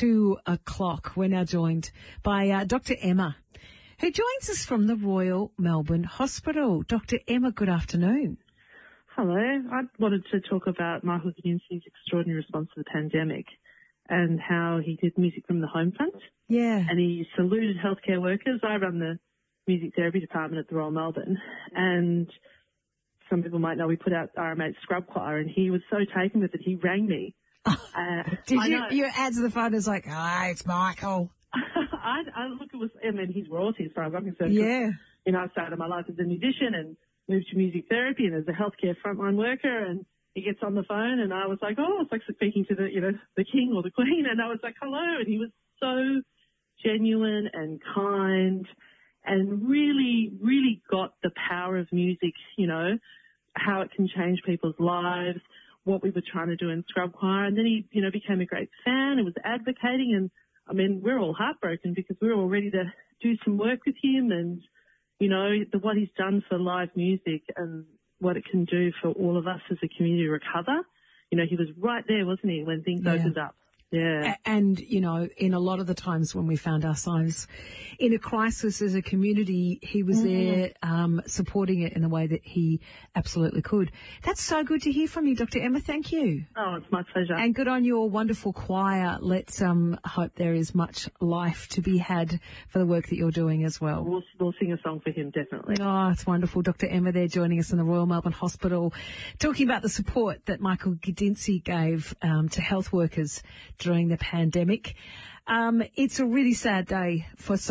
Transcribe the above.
two o'clock. We're now joined by uh, Dr. Emma, who joins us from the Royal Melbourne Hospital. Dr. Emma, good afternoon. Hello. I wanted to talk about Michael Gudinski's extraordinary response to the pandemic and how he did music from the home front. Yeah. And he saluted healthcare workers. I run the music therapy department at the Royal Melbourne and some people might know we put out RMH Scrub Choir and he was so taken with it he rang me. Uh, Did I you, know. you answer the phone? It's like, ah, it's Michael. I, I look, it was, I mean, he's royalty as far as I'm concerned. Yeah. You know, I started my life as a musician and moved to music therapy and as a healthcare frontline worker and he gets on the phone and I was like, oh, it's like speaking to the, you know, the king or the queen and I was like, hello. And he was so genuine and kind and really, really got the power of music, you know, how it can change people's lives, what we were trying to do in Scrub Choir. And then he, you know, became a great fan and was advocating. And I mean, we're all heartbroken because we're all ready to do some work with him and, you know, the, what he's done for live music and what it can do for all of us as a community to recover. You know, he was right there, wasn't he, when things Yeah. opened up. Yeah. A- And, you know, in a lot of the times when we found ourselves in a crisis as a community, he was there um, supporting it in the way that he absolutely could. That's so good to hear from you, Dr. Emma. Thank you. Oh, it's my pleasure. And good on your wonderful choir. Let's um, hope there is much life to be had for the work that you're doing as well. we'll, we'll sing a song for him, definitely. Oh, it's wonderful. Dr. Emma there joining us in the Royal Melbourne Hospital, talking about the support that Michael Gudinski gave um, to health workers during the pandemic. Um, it's a really sad day for so